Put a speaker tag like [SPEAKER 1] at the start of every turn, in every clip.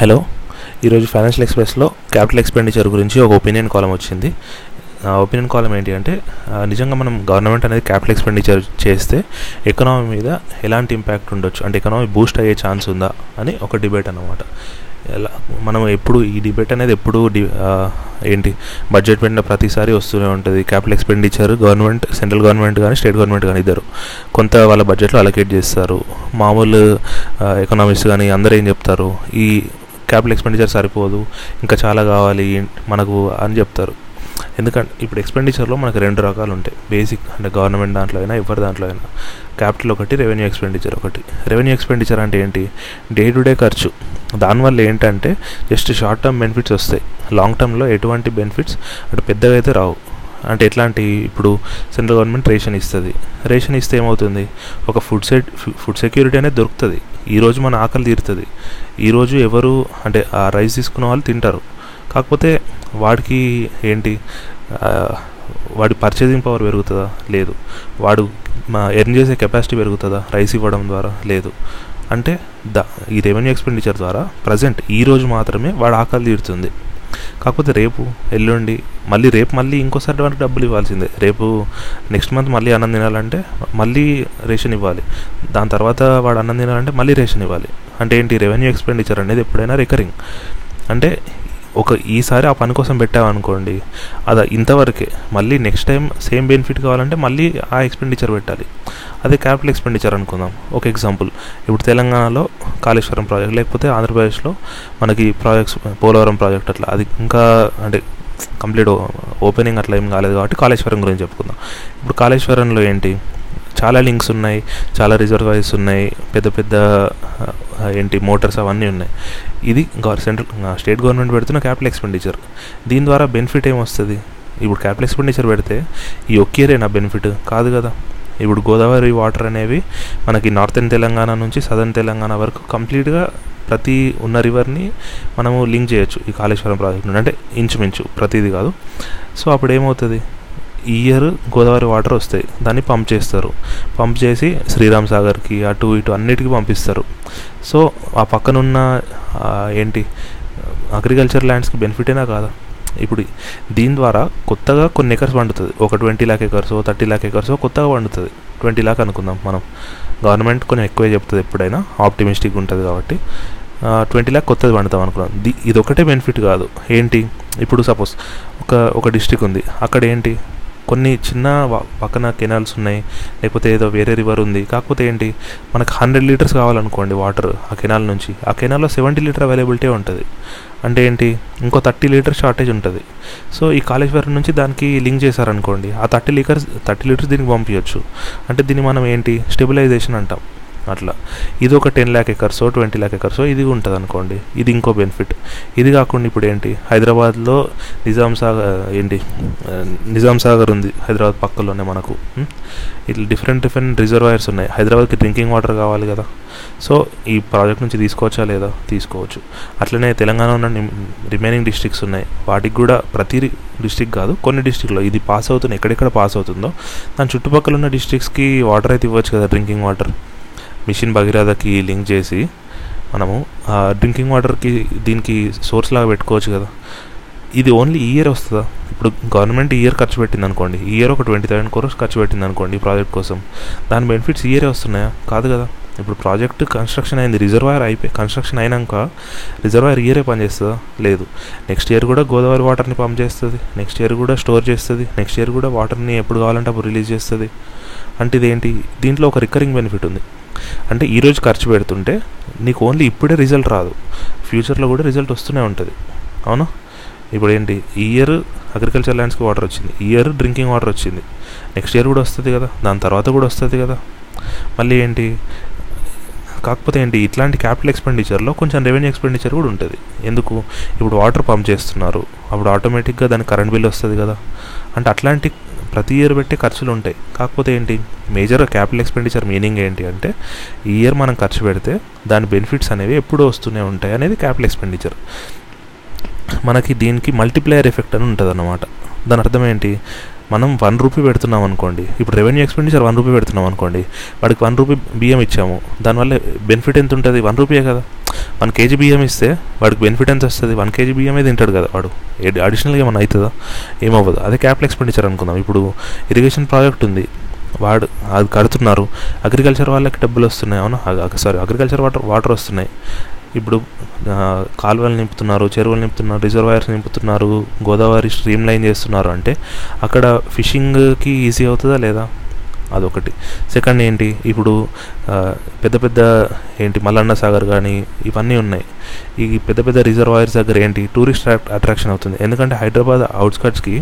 [SPEAKER 1] Hello. ఈరోజు financial ఎక్స్ప్రెస్లో capital expenditure గురించి ఒక ఒపీనియన్ కాలం వచ్చింది. ఒపీనియన్ కాలం ఏంటి అంటే నిజంగా మనం గవర్నమెంట్ అనేది క్యాపిటల్ ఎక్స్పెండిచర్ చేస్తే ఎకనామీ మీద ఎలాంటి ఇంపాక్ట్ ఉండొచ్చు? అంటే ఎకనామీ బూస్ట్ అయ్యే ఛాన్స్ ఉందా? అని ఒక డిబేట్ అనమాట ఎలా మనం ఎప్పుడు ఈ డిబేట్ అనేది ఎప్పుడు డి ఏంటి బడ్జెట్ పెట్టిన ప్రతిసారి వస్తూనే ఉంటుంది. Capital expenditure government central government కానీ స్టేట్ గవర్నమెంట్ కానీ ఇద్దరు. కొంత వాళ్ళ బడ్జెట్లో అలొకేట్ చేస్తారు. మామూలు ఎకనామిక్స్ కానీ అందరూ ఏం చెప్తారు? ఈ క్యాపిటల్ ఎక్స్పెండిచర్ సరిపోదు. ఇంకా చాలా కావాలి మనకు అని చెప్తారు. ఎందుకంటే ఇప్పుడు ఎక్స్పెండిచర్లో మనకు రెండు రకాలు ఉంటాయి. బేసిక్ అంటే గవర్నమెంట్ దాంట్లో అయినా ఎవరి దాంట్లో అయినా. క్యాపిటల్ ఒకటి రెవెన్యూ ఎక్స్పెండిచర్ ఒకటి. రెవెన్యూ ఎక్స్పెండిచర్ అంటే ఏంటి? డే టు డే ఖర్చు. దానివల్ల ఏంటంటే జస్ట్ షార్ట్ టర్మ్ బెనిఫిట్స్ వస్తాయి. లాంగ్ టర్మ్లో ఎటువంటి బెనిఫిట్స్ అంటే పెద్దగా అయితే రావు. అంటే ఎట్లాంటి ఇప్పుడు సెంట్రల్ గవర్నమెంట్ రేషన్ ఇస్తుంది. రేషన్ ఇస్తే ఏమవుతుంది? ఒక ఫుడ్ సెట్ ఫుడ్ సెక్యూరిటీ అనేది దొరుకుతుంది. ఈరోజు మన ఆకలి తీరుతుంది. ఈరోజు ఎవరు అంటే ఆ రైస్ తీసుకున్న వాళ్ళు తింటారు. కాకపోతే వాడికి ఏంటి వాడి పర్చేసింగ్ పవర్ పెరుగుతుందా? లేదు. వాడు మా ఎర్న్ చేసే కెపాసిటీ పెరుగుతుందా? రైస్ ఇవ్వడం ద్వారా లేదు. అంటే ద ఈ రెవెన్యూ ఎక్స్పెండిచర్ ద్వారా ప్రజెంట్ ఈ రోజు మాత్రమే వాడు ఆకలి తీరుతుంది. కాకపోతే రేపు ఎల్లుండి మళ్ళీ రేపు మళ్ళీ ఇంకోసారి వాడికి డబ్బులు ఇవ్వాల్సిందే. రేపు నెక్స్ట్ మంత్ మళ్ళీ అన్నం తినాలంటే మళ్ళీ రేషన్ ఇవ్వాలి. దాని తర్వాత వాడు అన్నం తినాలంటే మళ్ళీ రేషన్ ఇవ్వాలి. అంటే ఏంటి? రెవెన్యూ ఎక్స్పెండిచర్ అనేది ఎప్పుడైనా రికరింగ్. అంటే ఒక ఈసారి ఆ పని కోసం పెట్టామనుకోండి అది ఇంతవరకే మళ్ళీ నెక్స్ట్ టైం సేమ్ బెనిఫిట్ కావాలంటే మళ్ళీ ఆ ఎక్స్పెండిచర్ పెట్టాలి. అదే క్యాపిటల్ ఎక్స్పెండిచర్ అనుకుందాం. ఒక ఎగ్జాంపుల్ ఇప్పుడు తెలంగాణలో కాళేశ్వరం ప్రాజెక్ట్ లేకపోతే ఆంధ్రప్రదేశ్లో మనకి ప్రాజెక్ట్స్ పోలవరం ప్రాజెక్ట్ అట్లా అది ఇంకా అంటే కంప్లీట్ ఓపెనింగ్ అట్లా ఏం కాలేదు కాబట్టి కాళేశ్వరం గురించి చెప్పుకుందాం. ఇప్పుడు కాళేశ్వరంలో ఏంటి? చాలా లింక్స్ ఉన్నాయి చాలా రిజర్వాయర్స్ ఉన్నాయి పెద్ద పెద్ద ఏంటి మోటార్స్ అవన్నీ ఉన్నాయి. ఇది సెంట్రల్ స్టేట్ గవర్నమెంట్ పెడుతున్న క్యాపిటల్ ఎక్స్పెండిచర్. దీని ద్వారా బెనిఫిట్ ఏమొస్తుంది ఇప్పుడు క్యాపిటల్ ఎక్స్పెండిచర్ పెడితే ఈ ఒక్కేరేనా బెనిఫిట్? కాదు కదా. ఇప్పుడు గోదావరి వాటర్ అనేవి మనకి నార్థన్ తెలంగాణ నుంచి సదర్న్ తెలంగాణ వరకు కంప్లీట్గా ప్రతి ఉన్న రివర్ని మనము లింక్ చేయొచ్చు ఈ కాళేశ్వరం ప్రాజెక్ట్ నుండి. అంటే ఇంచుమించు ప్రతిది కాదు. సో అప్పుడు ఏమవుతుంది ఇయర్ గోదావరి వాటర్ వస్తాయి. దాన్ని పంప్ చేస్తారు. పంప్ చేసి శ్రీరామ్ సాగర్కి అటు ఇటు అన్నిటికీ పంపిస్తారు. సో ఆ పక్కనున్న ఏంటి అగ్రికల్చర్ ల్యాండ్స్కి బెనిఫిటేనా కాదా? ఇప్పుడు దీని ద్వారా కొత్తగా కొన్ని ఎకర్స్ పండుతుంది. ఒక twenty lakh acres thirty lakh acres కొత్తగా పండుతుంది. ట్వంటీ ల్యాక్ అనుకుందాం మనం. గవర్నమెంట్ కొంచెం ఎక్కువే చెప్తుంది ఎప్పుడైనా. ఆప్టిమిస్టిక్ ఉంటుంది కాబట్టి. ట్వంటీ ల్యాక్ కొత్తది పండుతాం అనుకున్నాం. ఇది ఒకటే బెనిఫిట్ కాదు. ఏంటి? ఇప్పుడు సపోజ్ ఒక ఒక డిస్టిక్ ఉంది. అక్కడ ఏంటి? కొన్ని చిన్న పక్కన కెనాల్స్ ఉన్నాయి లేకపోతే ఏదో వేరే రివర్ ఉంది. కాకపోతే ఏంటి మనకు హండ్రెడ్ లీటర్స్ కావాలనుకోండి వాటర్ ఆ కెనాల్ నుంచి. ఆ కెనాల్లో సెవెంటీ లీటర్ అవైలబిలిటీ ఉంటుంది. అంటే ఏంటి ఇంకో థర్టీ లీటర్ షార్టేజ్ ఉంటుంది. సో ఈ కాళేశ్వరం నుంచి దానికి లింక్ చేశారనుకోండి ఆ థర్టీ లీటర్స్ థర్టీ లీటర్స్ దీనికి పంపించవచ్చు అంటే దీన్ని మనం ఏంటి స్టెబిలైజేషన్ అంటాం. అట్లా. ఇది ఒక టెన్ ల్యాక్ ఎకర్సో ట్వంటీ ల్యాక్ ఎకర్సో ఇది ఉంటుంది అనుకోండి ఇది ఇంకో బెనిఫిట్ ఇది కాకుండా ఇప్పుడు ఏంటి హైదరాబాద్లో నిజాం సాగర్ ఏంటి? నిజాం సాగర్ ఉంది హైదరాబాద్ పక్కలోనే మనకు. ఇట్లా డిఫరెంట్ డిఫరెంట్ రిజర్వాయర్స్ ఉన్నాయి. హైదరాబాద్కి డ్రింకింగ్ వాటర్ కావాలి కదా. సో ఈ ప్రాజెక్ట్ నుంచి తీసుకోవచ్చా లేదా? తీసుకోవచ్చు. అట్లనే తెలంగాణ ఉన్న రిమైనింగ్ డిస్ట్రిక్ట్స్ ఉన్నాయి. వాటికి కూడా ప్రతి డిస్ట్రిక్ట్ కాదు కొన్ని డిస్ట్రిక్ట్లో ఇది పాస్ అవుతుంది ఎక్కడెక్కడ పాస్ అవుతుందో దాని చుట్టుపక్కల ఉన్న డిస్ట్రిక్ట్స్కి వాటర్ అయితే ఇవ్వచ్చు కదా డ్రింకింగ్ వాటర్ మిషన్ భగీరథకి లింక్ చేసి మనము డ్రింకింగ్ వాటర్కి దీనికి సోర్స్ లాగా పెట్టుకోవచ్చు కదా. ఇది ఓన్లీ ఈ ఇయర్ వస్తుందా? ఇప్పుడు గవర్నమెంట్ ఇయర్ ఖర్చు పెట్టింది అనుకోండి. ఈ ఇయర్ ఒక ట్వంటీ థౌసండ్ క్రోర్స్ ఖర్చు పెట్టింది అనుకోండి ఈ ప్రాజెక్ట్ కోసం. దాని బెనిఫిట్స్ ఇయరే వస్తున్నాయా? కాదు కదా. ఇప్పుడు ప్రాజెక్ట్ కన్స్ట్రక్షన్ అయింది రిజర్వాయర్ అయిపోయి కన్స్ట్రక్షన్ అయినాక రిజర్వాయర్ ఇయరే పనిచేస్తుందా? లేదు. నెక్స్ట్ ఇయర్ కూడా గోదావరి వాటర్ని పంప్ చేస్తుంది. నెక్స్ట్ ఇయర్ కూడా స్టోర్ చేస్తుంది. నెక్స్ట్ ఇయర్ కూడా వాటర్ని ఎప్పుడు కావాలంటే అప్పుడు రిలీజ్ చేస్తుంది. అంటే ఇదేంటి దీంట్లో ఒక రికరింగ్ బెనిఫిట్ ఉంది. అంటే ఈరోజు ఖర్చు పెడుతుంటే నీకు ఓన్లీ ఇప్పుడే రిజల్ట్ రాదు. ఫ్యూచర్లో కూడా రిజల్ట్ వస్తూనే ఉంటుంది. అవునా? ఇప్పుడు ఏంటి? ఈ ఇయర్ అగ్రికల్చర్ ల్యాండ్స్కి వాటర్ వచ్చింది. ఈ ఇయర్ డ్రింకింగ్ వాటర్ వచ్చింది. నెక్స్ట్ ఇయర్ కూడా వస్తుంది కదా? దాని తర్వాత కూడా వస్తుంది కదా? మళ్ళీ ఏంటి? కాకపోతే ఏంటి? ఇట్లాంటి క్యాపిటల్ ఎక్స్పెండిచర్లో కొంచెం రెవెన్యూ ఎక్స్పెండిచర్ కూడా ఉంటుంది. ఎందుకు? ఇప్పుడు వాటర్ పంప్ చేస్తున్నారు. అప్పుడు ఆటోమేటిక్గా దానికి కరెంట్ బిల్ వస్తుంది కదా? అంటే అట్లాంటి ప్రతి ఇయర్ పెట్టే ఖర్చులు ఉంటాయి కాకపోతే ఏంటి? మేజర్ క్యాపిటల్ ఎక్స్పెండిచర్ మీనింగ్ ఏంటి అంటే ఈ ఇయర్ మనం ఖర్చు పెడితే దాని బెనిఫిట్స్ అనేవి ఎప్పుడూ వస్తూనే ఉంటాయి అనేది క్యాపిటల్ ఎక్స్పెండిచర్ మనకి దీనికి మల్టిప్లయర్ ఎఫెక్ట్ అని ఉంటుంది అన్నమాట దాని అర్థం ఏంటి? మనం వన్ రూపీ పెడుతున్నాం అనుకోండి. ఇప్పుడు రెవెన్యూ ఎక్స్పెండిచర్ వన్ రూపీ పెడుతున్నాం అనుకోండి. వాడికి వన్ రూపీ బియ్యం ఇచ్చాము. దానివల్ల బెనిఫిట్ ఎంత ఉంటుంది? వన్ రూపీయే కదా. వన్ కేజీ బియ్యం ఇస్తే వాడికి బెనిఫిట్ ఎంత వస్తుంది? వన్ కేజీ బియ్యమే తింటాడు కదా వాడు. అడిషనల్గా ఏమైనా అవుతుందా? ఏమవ్వదు. అదే క్యాపిటల్ ఎక్స్పెండిచర్ అనుకుందాం. ఇప్పుడు ఇరిగేషన్ ప్రాజెక్ట్ ఉంది. వాడు అది కడుతున్నారు. అగ్రికల్చర్ వాళ్ళకి డబ్బులు వస్తున్నాయి. అవునా? సారీ అగ్రికల్చర్ వాటర్ వాటర్ వస్తున్నాయి. ఇప్పుడు కాలువలు నింపుతున్నారు చెరువులు నింపుతున్నారు రిజర్వాయర్స్ నింపుతున్నారు గోదావరి స్ట్రీమ్ లైన్ చేస్తున్నారు అంటే అక్కడ ఫిషింగ్కి ఈజీ అవుతుందా లేదా? అదొకటి. సెకండ్ ఏంటి? ఇప్పుడు పెద్ద పెద్ద ఏంటి మల్లన్న సాగర్ కానీ ఇవన్నీ ఉన్నాయి. ఈ పెద్ద పెద్ద రిజర్వాయర్స్ దగ్గర ఏంటి? టూరిస్ట్ అట్రాక్షన్ అవుతుంది. ఎందుకంటే హైదరాబాద్ అవుట్స్కట్స్కి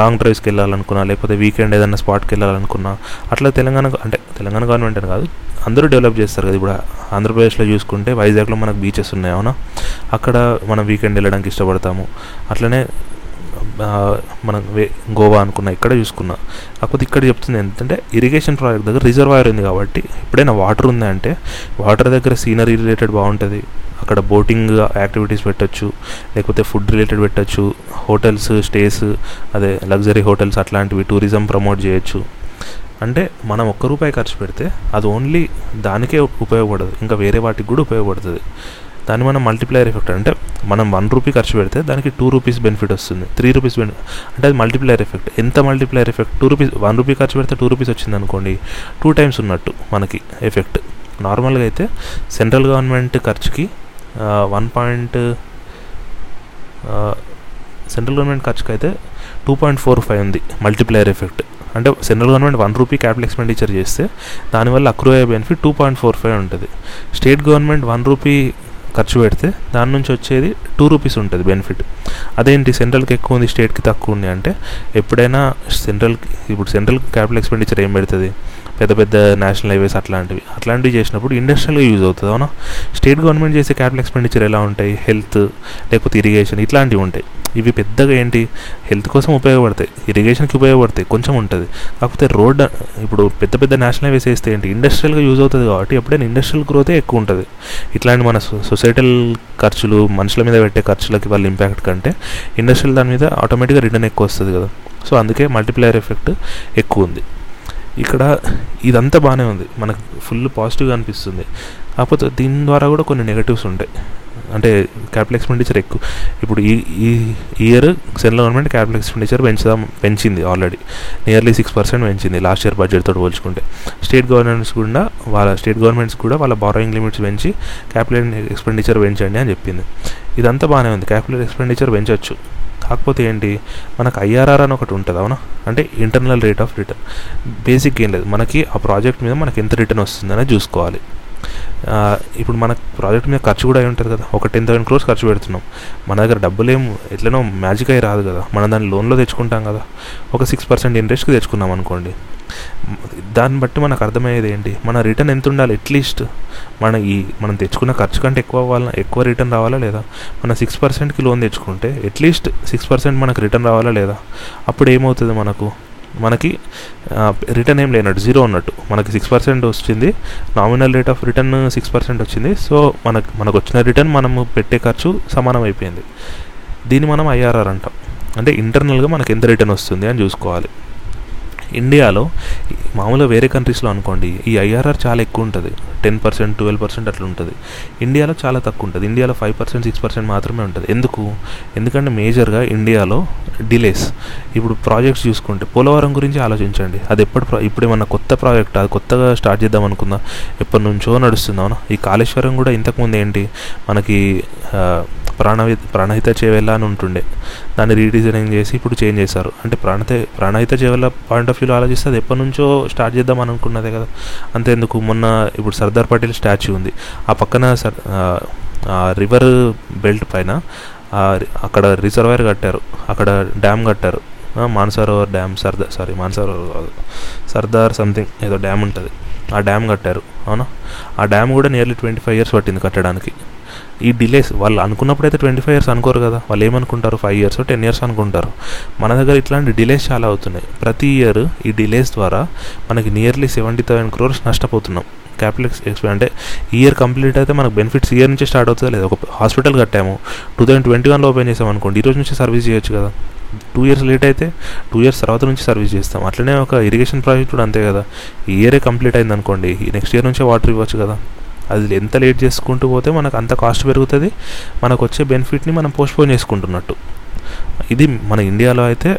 [SPEAKER 1] లాంగ్ డ్రైవ్స్కి వెళ్ళాలనుకున్నా లేకపోతే వీకెండ్ ఏదైనా స్పాట్కి వెళ్ళాలనుకున్నా అట్లా తెలంగాణ అంటే తెలంగాణ గవర్నమెంట్ అని కాదు అందరూ డెవలప్ చేస్తారు కదా ఇప్పుడు. ఆంధ్రప్రదేశ్లో చూసుకుంటే వైజాగ్లో మనకు బీచెస్ ఉన్నాయి అవునా? అక్కడ మనం వీకెండ్ వెళ్ళడానికి ఇష్టపడతాము. అట్లనే మనం గోవా అనుకున్నా ఇక్కడ చూసుకున్నా. కాకపోతే ఇక్కడ చెప్తుంది ఏంటంటే ఇరిగేషన్ ప్రాజెక్ట్ దగ్గర రిజర్వాయర్ ఉంది కాబట్టి ఎప్పుడైనా వాటర్ ఉంది అంటే వాటర్ దగ్గర సీనరీ రిలేటెడ్ బాగుంటుంది. అక్కడ బోటింగ్ యాక్టివిటీస్ పెట్టచ్చు లేకపోతే ఫుడ్ రిలేటెడ్ పెట్టచ్చు హోటల్స్ స్టేస్ అదే లగ్జరీ హోటల్స్ అట్లాంటివి టూరిజం ప్రమోట్ చేయొచ్చు. అంటే మనం ఒక్క రూపాయి ఖర్చు పెడితే అది ఓన్లీ దానికే ఉపయోగపడదు ఇంకా వేరే వాటికి కూడా ఉపయోగపడుతుంది. దాన్ని మనం మల్టిప్లైర్ ఎఫెక్ట్ అంటే మనం వన్ రూపీ ఖర్చు పెడితే దానికి టూ రూపీస్ బెనిఫిట్ వస్తుంది. త్రీ రూపీస్ బెనిఫిట్ అంటే అది మల్టిప్లైర్ ఎఫెక్ట్ ఎంత multiplier effect two rupees one rupee ఖర్చు పెడితే టూ రూపీస్ వచ్చింది అనుకోండి టూ టైమ్స్ ఉన్నట్టు మనకి ఎఫెక్ట్ నార్మల్గా అయితే సెంట్రల్ గవర్నమెంట్ ఖర్చుకి వన్ పాయింట్ సెంట్రల్ గవర్నమెంట్ ఖర్చుకి అయితే టూ పాయింట్ ఫోర్ ఫైవ్ ఉంది మల్టిప్లైర్ ఎఫెక్ట్ అంటే central government one rupee capital expenditure చేస్తే దానివల్ల అక్రూ అయ్యే benefit two point four five ఉంటుంది. స్టేట్ గవర్నమెంట్ వన్ రూపీ ఖర్చు పెడితే దాని నుంచి వచ్చేది టూ రూపీస్ ఉంటుంది బెనిఫిట్ అదేంటి? సెంట్రల్కి ఎక్కువ ఉంది స్టేట్కి తక్కువ ఉంది అంటే ఎప్పుడైనా సెంట్రల్కి ఇప్పుడు సెంట్రల్ క్యాపిటల్ ఎక్స్పెండిచర్ ఏం పెడుతుంది? పెద్ద పెద్ద నేషనల్ హైవేస్ అట్లాంటివి. అట్లాంటివి చేసినప్పుడు ఇండస్ట్రియల్గా యూజ్ అవుతుంది అవునా? స్టేట్ గవర్నమెంట్ చేసే క్యాపిటల్ ఎక్స్పెండిచర్ ఎలా ఉంటాయి? హెల్త్ లేకపోతే ఇరిగేషన్ ఇట్లాంటివి ఉంటాయి. ఇవి పెద్దగా ఏంటి? హెల్త్ కోసం ఉపయోగపడతాయి. ఇరిగేషన్కి ఉపయోగపడతాయి. కొంచెం ఉంటుంది. కాకపోతే రోడ్ ఇప్పుడు పెద్ద పెద్ద నేషనల్ హైవేస్ వేస్తే ఏంటి? ఇండస్ట్రియల్గా యూజ్ అవుతుంది కాబట్టి ఎప్పుడైనా ఇండస్ట్రియల్ గ్రోతే ఎక్కువ ఉంటుంది. ఇట్లాంటి మన సొసైటల్ ఖర్చులు మనుషుల మీద పెట్టే ఖర్చులకి వాళ్ళ ఇంపాక్ట్ కంటే ఇండస్ట్రియల్ దాని మీద ఆటోమేటిక్గా రిటర్న్ ఎక్కువ వస్తుంది కదా. సో అందుకే మల్టిప్లయర్ ఎఫెక్ట్ ఎక్కువ ఉంది. ఇక్కడ ఇదంతా బాగానే ఉంది. మనకు ఫుల్ పాజిటివ్గా అనిపిస్తుంది. కాకపోతే దీని ద్వారా కూడా కొన్ని నెగటివ్స్ ఉంటాయి. అంటే క్యాపిటల్ ఎక్స్పెండిచర్ ఎక్కువ. ఇప్పుడు ఈ ఈ year central government capital expenditure పెంచుదాం పెంచింది ఆల్రెడీ నియర్లీ సిక్స్ పర్సెంట్ పెంచింది లాస్ట్ ఇయర్ బడ్జెట్తో పోల్చుకుంటే. స్టేట్ గవర్నమెంట్స్ కూడా వాళ్ళ స్టేట్ గవర్నమెంట్స్ కూడా వాళ్ళ బారోయింగ్ లిమిట్స్ పెంచి క్యాపిటల్ ఎక్స్పెండిచర్ పెంచండి అని చెప్పింది. ఇదంతా బాగానే ఉంది. క్యాపిటల్ ఎక్స్పెండిచర్ పెంచవచ్చు కాకపోతే ఏంటి? మనకు ఐఆర్ఆర్ అని ఒకటి ఉంటుంది అవునా? అంటే internal rate of return basic ఏం లేదు. మనకి ఆ ప్రాజెక్ట్ మీద మనకి ఎంత రిటర్న్ వస్తుందని చూసుకోవాలి. ఇప్పుడు మన ప్రాజెక్ట్ మీద ఖర్చు కూడా అయి ఉంటుంది కదా. ఒక టెన్ థౌసండ్ క్రోర్స్ ఖర్చు పెడుతున్నాం. మన దగ్గర డబ్బులు ఏం ఎట్లనో మ్యాజిక్ అయి రాదు కదా. మనం దాన్ని లోన్లో తెచ్చుకుంటాం కదా. ఒక సిక్స్ పర్సెంట్ ఇంట్రెస్ట్కి తెచ్చుకున్నాం అనుకోండి. దాన్ని బట్టి మనకు అర్థమయ్యేది ఏంటి? మన రిటర్న్ ఎంత ఉండాలి అట్లీస్ట్ మన ఈ మనం తెచ్చుకున్న ఖర్చు కంటే ఎక్కువ అవ్వాలా ఎక్కువ రిటర్న్ రావాలా లేదా? మన సిక్స్ పర్సెంట్కి లోన్ తెచ్చుకుంటే అట్లీస్ట్ సిక్స్ పర్సెంట్ మనకు రిటర్న్ రావాలా లేదా? అప్పుడు ఏమవుతుంది మనకు? మనకి రిటర్న్ ఏం లేనట్టు జీరో ఉన్నట్టు మనకి సిక్స్ పర్సెంట్ వచ్చింది nominal rate of return six percent వచ్చింది. సో మనకు మనకు వచ్చిన రిటర్న్ మనము పెట్టే ఖర్చు సమానం అయిపోయింది. దీన్ని మనం ఐఆర్ఆర్ అంటాం. అంటే ఇంటర్నల్గా మనకి ఎంత రిటర్న్ వస్తుంది అని చూసుకోవాలి. ఇండియాలో మామూలుగా వేరే కంట్రీస్లో అనుకోండి ఈ ఐఆర్ఆర్ చాలా ఎక్కువ ఉంటుంది. టెన్ పర్సెంట్ ట్వెల్వ్ పర్సెంట్ అట్లా ఉంటుంది. ఇండియాలో చాలా తక్కువ ఉంటుంది. ఇండియాలో ఫైవ్ పర్సెంట్ సిక్స్ పర్సెంట్ మాత్రమే ఉంటుంది. ఎందుకు? ఎందుకంటే మేజర్గా ఇండియాలో డిలేస్. ఇప్పుడు ప్రాజెక్ట్స్ చూసుకుంటే పోలవరం గురించి ఆలోచించండి. అది ఎప్పుడు ఇప్పుడు ఏమన్నా కొత్త ప్రాజెక్ట్ అది కొత్తగా స్టార్ట్ చేద్దాం అనుకుందా? ఎప్పటి నుంచో నడుస్తుందా అవునా ఈ కాళేశ్వరం కూడా ఇంతకుముందు ఏంటి? మనకి ప్రాణవి ప్రాణహిత చేవెళ్ళ అని ఉంటుండే. దాన్ని రీడిజైనింగ్ చేసి ఇప్పుడు చేంజ్ చేశారు. అంటే ప్రాణహిత ప్రాణహిత చేవెళ్ళ పాయింట్ ఆఫ్ వ్యూలో ఆలోచిస్తే అది ఎప్పటి నుంచో స్టార్ట్ చేద్దాం అనుకున్నదే కదా. అంతేందుకు మొన్న ఇప్పుడు సర్దార్ పటేల్ స్టాచ్యూ ఉంది. ఆ పక్కన సర్ ఆ రివర్ బెల్ట్ పైన అక్కడ రిజర్వాయర్ కట్టారు. అక్కడ డ్యామ్ కట్టారు. మానసరోవర్ డ్యామ్ సర్దార్ సారీ మానసరోవర్ కాదు. సర్దార్ సంథింగ్ ఏదో డ్యామ్ ఉంటుంది. ఆ డ్యామ్ కట్టారు. అవునా? ఆ డ్యామ్ కూడా నియర్లీ ట్వంటీ ఫైవ్ ఇయర్స్ పట్టింది కట్టడానికి. ఈ డిలేస్ వాళ్ళు అనుకున్నప్పుడు అయితే ట్వంటీ ఫైవ్ ఇయర్స్ అనుకోరు కదా. వాళ్ళు ఏమనుకుంటారు? ఫైవ్ ఇయర్స్ టెన్ ఇయర్స్ అనుకుంటారు. మన దగ్గర ఇట్లాంటి డిలేస్ చాలా అవుతున్నాయి. ప్రతి ఇయర్ ఈ డిలేస్ ద్వారా మనకి నియర్లీ సెవెంటీ థౌసండ్ క్రోర్స్ నష్టపోతున్నాం. క్యాపిటల్ ఎక్స్పెండ్ అంటే ఇయర్ కంప్లీట్ అయితే మనకు బెనిఫిట్స్ ఇయర్ నుంచి స్టార్ట్ అవుతుంది లేదా? ఒక హాస్పిటల్ కట్టాము. టూ థౌసండ్ ట్వంటీ వన్లో ఓపెన్ చేసాం అనుకోండి. ఈ రోజు నుంచి సర్వీస్ చేయొచ్చు కదా. టూ ఇయర్స్ లేట్ అయితే టూ ఇయర్స్ తర్వాత నుంచి సర్వీస్ చేస్తాం. అట్లనే ఒక ఇరిగేషన్ ప్రాజెక్ట్ కూడా అంతే కదా. ఈ ఇయరే కంప్లీట్ అయింది అనుకోండి నెక్స్ట్ ఇయర్ నుంచే వాటర్ ఇవ్వచ్చు కదా. అది ఎంత లేట్ చేసుకుంటూ పోతే మనకు అంత కాస్ట్ పెరుగుతుంది. మనకు వచ్చే బెనిఫిట్ని మనం పోస్ట్పోన్ చేసుకుంటున్నట్టు. ఇది మన ఇండియాలో అయితే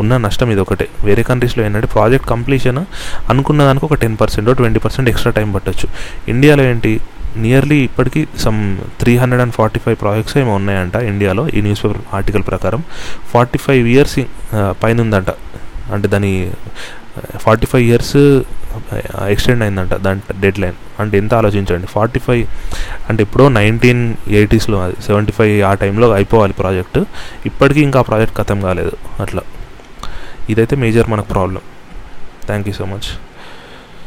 [SPEAKER 1] ఉన్న నష్టం ఇది ఒకటే వేరే కంట్రీస్లో ఏంటంటే ప్రాజెక్ట్ కంప్లీషన్ అనుకున్న దానికి ఒక ten percent twenty percent extra time పట్టొచ్చు. ఇండియాలో ఏంటి నియర్లీ ఇప్పటికీ some three hundred and forty five projects ఏమో ఉన్నాయంట ఇండియాలో ఈ న్యూస్ పేపర్ ఆర్టికల్ ప్రకారం. ఫార్టీ ఫైవ్ ఇయర్స్ పైన ఉందంట అంటే దాని ఫార్టీ ఫైవ్ ఇయర్స్ ఎక్స్టెండ్ అయిందంట దాని డెడ్ లైన్ అంటే ఎంత ఆలోచించండి? ఫార్టీ ఫైవ్ అంటే ఎప్పుడో నైన్టీన్ ఎయిటీస్లో అది సెవెంటీ ఫైవ్ ఆ టైంలో అయిపోవాలి ప్రాజెక్ట్. ఇప్పటికీ ఇంకా ఆ ప్రాజెక్ట్ ఖతం కాలేదు. అట్లా. ఇదైతే మేజర్ మనకు problem. Thank you so much.